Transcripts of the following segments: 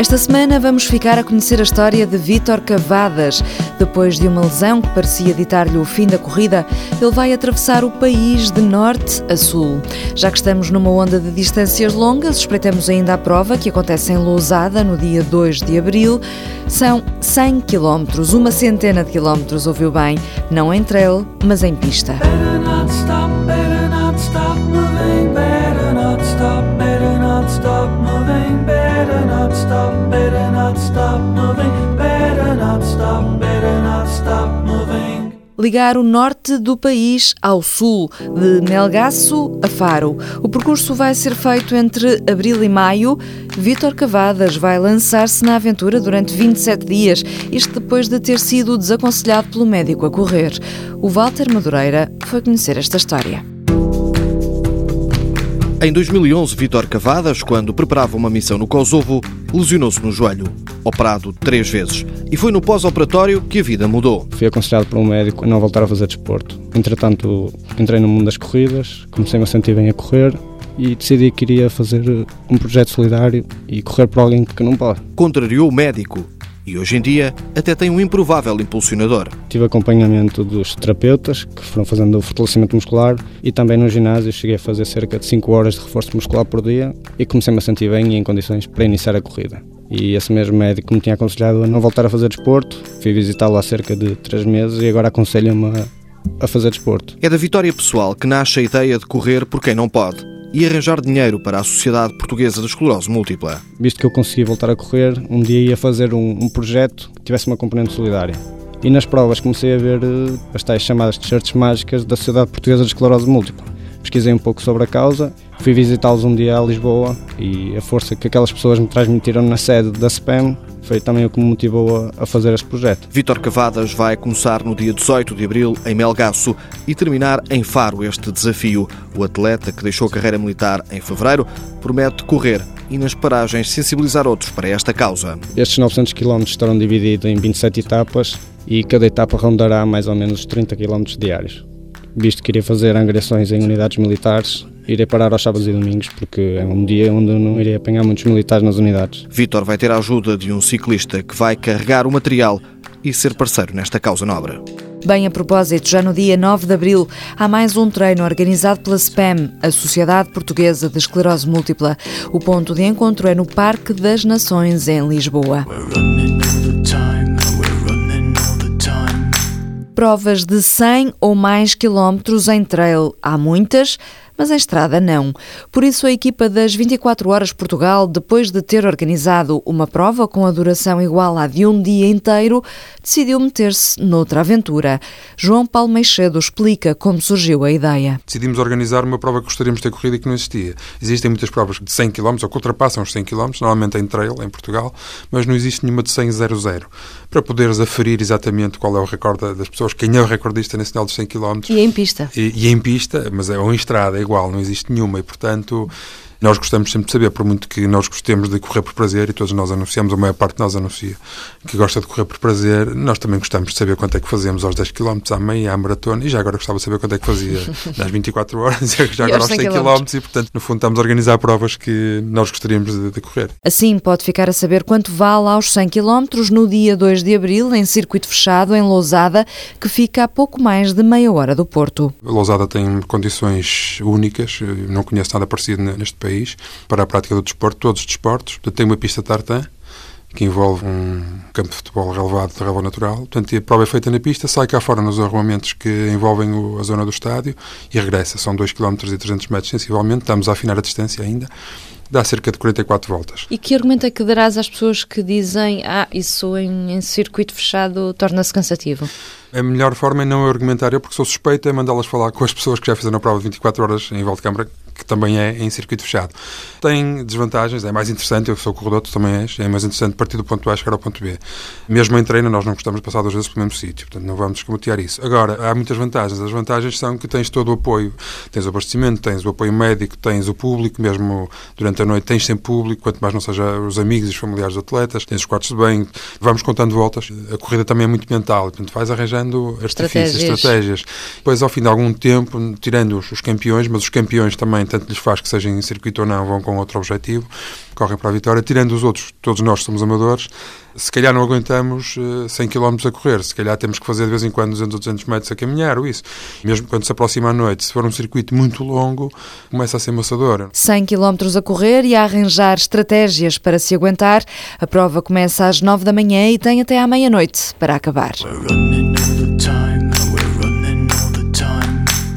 Esta semana vamos ficar a conhecer a história de Vítor Cavadas. Depois de uma lesão que parecia ditar-lhe o fim da corrida, ele vai atravessar o país de norte a sul. Já que estamos numa onda de distâncias longas, espreitamos ainda a prova que acontece em Lousada no dia 2 de abril. São 100 quilómetros, uma centena de quilómetros, ouviu bem, não em trail, mas em pista. Better not stop, better not stop moving, better not stop, better not stop moving, better not stop, better not stop moving. Ligar o norte do país ao sul, de Melgaço a Faro. O percurso vai ser feito entre abril e maio. Vítor Cavadas vai lançar-se na aventura durante 27 dias, isto depois de ter sido desaconselhado pelo médico a correr. O Walter Madureira foi conhecer esta história. Em 2011, Vítor Cavadas, quando preparava uma missão no Kosovo, lesionou-se no joelho, operado três vezes. E foi no pós-operatório que a vida mudou. Fui aconselhado por um médico a não voltar a fazer desporto. Entretanto, entrei no mundo das corridas, comecei-me a sentir bem a correr e decidi que iria fazer um projeto solidário e correr por alguém que não pode. Contrariou o médico e hoje em dia até tem um improvável impulsionador. Tive acompanhamento dos terapeutas que foram fazendo o fortalecimento muscular e também no ginásio cheguei a fazer cerca de 5 horas de reforço muscular por dia e comecei-me a sentir bem e em condições para iniciar a corrida. E esse mesmo médico me tinha aconselhado a não voltar a fazer desporto. Fui visitá-lo há cerca de 3 meses e agora aconselho-me a fazer desporto. É da vitória pessoal que nasce a ideia de correr por quem não pode e arranjar dinheiro para a Sociedade Portuguesa de Esclerose Múltipla. Visto que eu consegui voltar a correr, um dia ia fazer um, um projeto que tivesse uma componente solidária. E nas provas comecei a ver uh, as tais chamadas t-shirts mágicas da Sociedade Portuguesa de Esclerose Múltipla. Pesquisei um pouco sobre a causa, fui visitá-los um dia a Lisboa e a força que aquelas pessoas me transmitiram na sede da SPAM foi também o que me motivou a, fazer este projeto. Vítor Cavadas vai começar no dia 18 de abril em Melgaço e terminar em Faro este desafio. O atleta que deixou a carreira militar em fevereiro promete correr e nas paragens sensibilizar outros para esta causa. Estes 900 km estarão divididos em 27 etapas e cada etapa rondará mais ou menos 30 km diários. Visto que iria fazer angriações em unidades militares, irei parar aos sábados e domingos, porque é um dia onde eu não irei apanhar muitos militares nas unidades. Vítor vai ter a ajuda de um ciclista que vai carregar o material e ser parceiro nesta causa nobre. Bem, a propósito, já no dia 9 de abril há mais um treino organizado pela SPEM, a Sociedade Portuguesa de Esclerose Múltipla. O ponto de encontro é no Parque das Nações, em Lisboa. Provas de 100 ou mais quilómetros em trail. Há muitas, mas em estrada não. Por isso, a equipa das 24 Horas Portugal, depois de ter organizado uma prova com a duração igual à de um dia inteiro, decidiu meter-se noutra aventura. João Paulo Meixedo explica como surgiu a ideia. Decidimos organizar uma prova que gostaríamos de ter corrido e que não existia. Existem muitas provas de 100 km ou que ultrapassam os 100 km, normalmente em trail, em Portugal, mas não existe nenhuma de 100 00 para poderes aferir exatamente qual é o recorde das pessoas, quem é o recordista nacional dos 100 km. E em pista. E, e em pista, mas é ou em estrada, é igual, não existe nenhuma. E, portanto, nós gostamos sempre de saber, por muito que nós gostemos de correr por prazer, e todos nós anunciamos, a maior parte de nós anuncia que gosta de correr por prazer, nós também gostamos de saber quanto é que fazemos aos 10 km, à meia, à maratona, e já agora gostava de saber quanto é que fazia nas 24 horas, e já agora aos 100 km, e portanto, no fundo, estamos a organizar provas que nós gostaríamos de, de correr. Assim, pode ficar a saber quanto vale aos 100 km no dia 2 de abril, em circuito fechado, em Lousada, que fica a pouco mais de meia hora do Porto. Lousada tem condições únicas, não conheço nada parecido neste país país para a prática do desporto, todos os desportos. Portanto, tem uma pista tartan, que envolve um campo de futebol relevado de relva natural. Portanto, a prova é feita na pista, sai cá fora nos arruamentos que envolvem a zona do estádio e regressa. São 2 km e 300 metros, sensivelmente. Estamos a afinar a distância ainda. Dá cerca de 44 voltas. E que argumento é que darás às pessoas que dizem ah, isso em, em circuito fechado torna-se cansativo? A melhor forma é não argumentar eu, porque sou suspeita, é mandá-las falar com as pessoas que já fizeram a prova de 24 horas em volta de câmara, que também é em circuito fechado. Tem desvantagens, é mais interessante, eu sou corredor, tu também és, é mais interessante partir do ponto A chegar ao ponto B. Mesmo em treino, nós não gostamos de passar duas vezes pelo mesmo sítio, portanto não vamos descomotear isso. Agora, há muitas vantagens. As vantagens são que tens todo o apoio, tens o abastecimento, tens o apoio médico, tens o público, mesmo durante a noite tens sempre público, quanto mais não seja os amigos e os familiares dos atletas, tens os quartos de banho, vamos contando voltas. A corrida também é muito mental, portanto vais arranjando artifícios, estratégias. estratégias. Depois, ao fim de algum tempo, tirando os, os campeões, mas os campeões também tanto lhes faz que seja em circuito ou não, vão com outro objetivo, correm para a vitória. Tirando os outros, todos nós somos amadores, se calhar não aguentamos 100 eh, km a correr, se calhar temos que fazer de vez em quando 200 ou 200 metros a caminhar ou isso. Mesmo quando se aproxima à noite, se for um circuito muito longo, começa a ser maçador. 100 km a correr e a arranjar estratégias para se aguentar. A prova começa às 9 da manhã e tem até à meia-noite para acabar.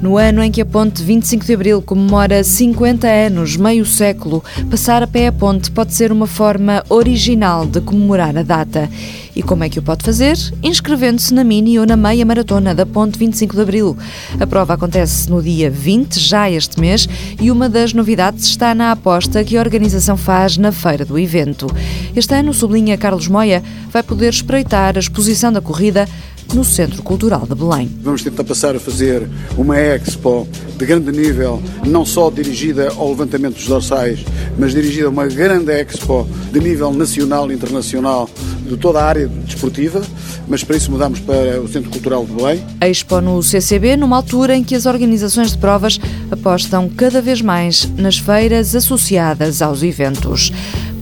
No ano em que a ponte 25 de Abril comemora 50 anos, meio século, passar a pé a ponte pode ser uma forma original de comemorar a data. E como é que o pode fazer? Inscrevendo-se na mini ou na meia maratona da Ponte 25 de Abril. A prova acontece no dia 20, já este mês, e uma das novidades está na aposta que a organização faz na feira do evento. Este ano, sublinha Carlos Moia, vai poder espreitar a exposição da corrida no Centro Cultural de Belém. Vamos tentar passar a fazer uma expo de grande nível, não só dirigida ao levantamento dos dorsais, mas dirigida a uma grande expo de nível nacional e internacional de toda a área desportiva, mas para isso mudamos para o Centro Cultural de Belém. Expo no CCB, numa altura em que as organizações de provas apostam cada vez mais nas feiras associadas aos eventos.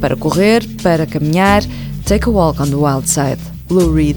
Para correr, para caminhar, take a walk on the wild side. Lou Reed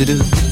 do do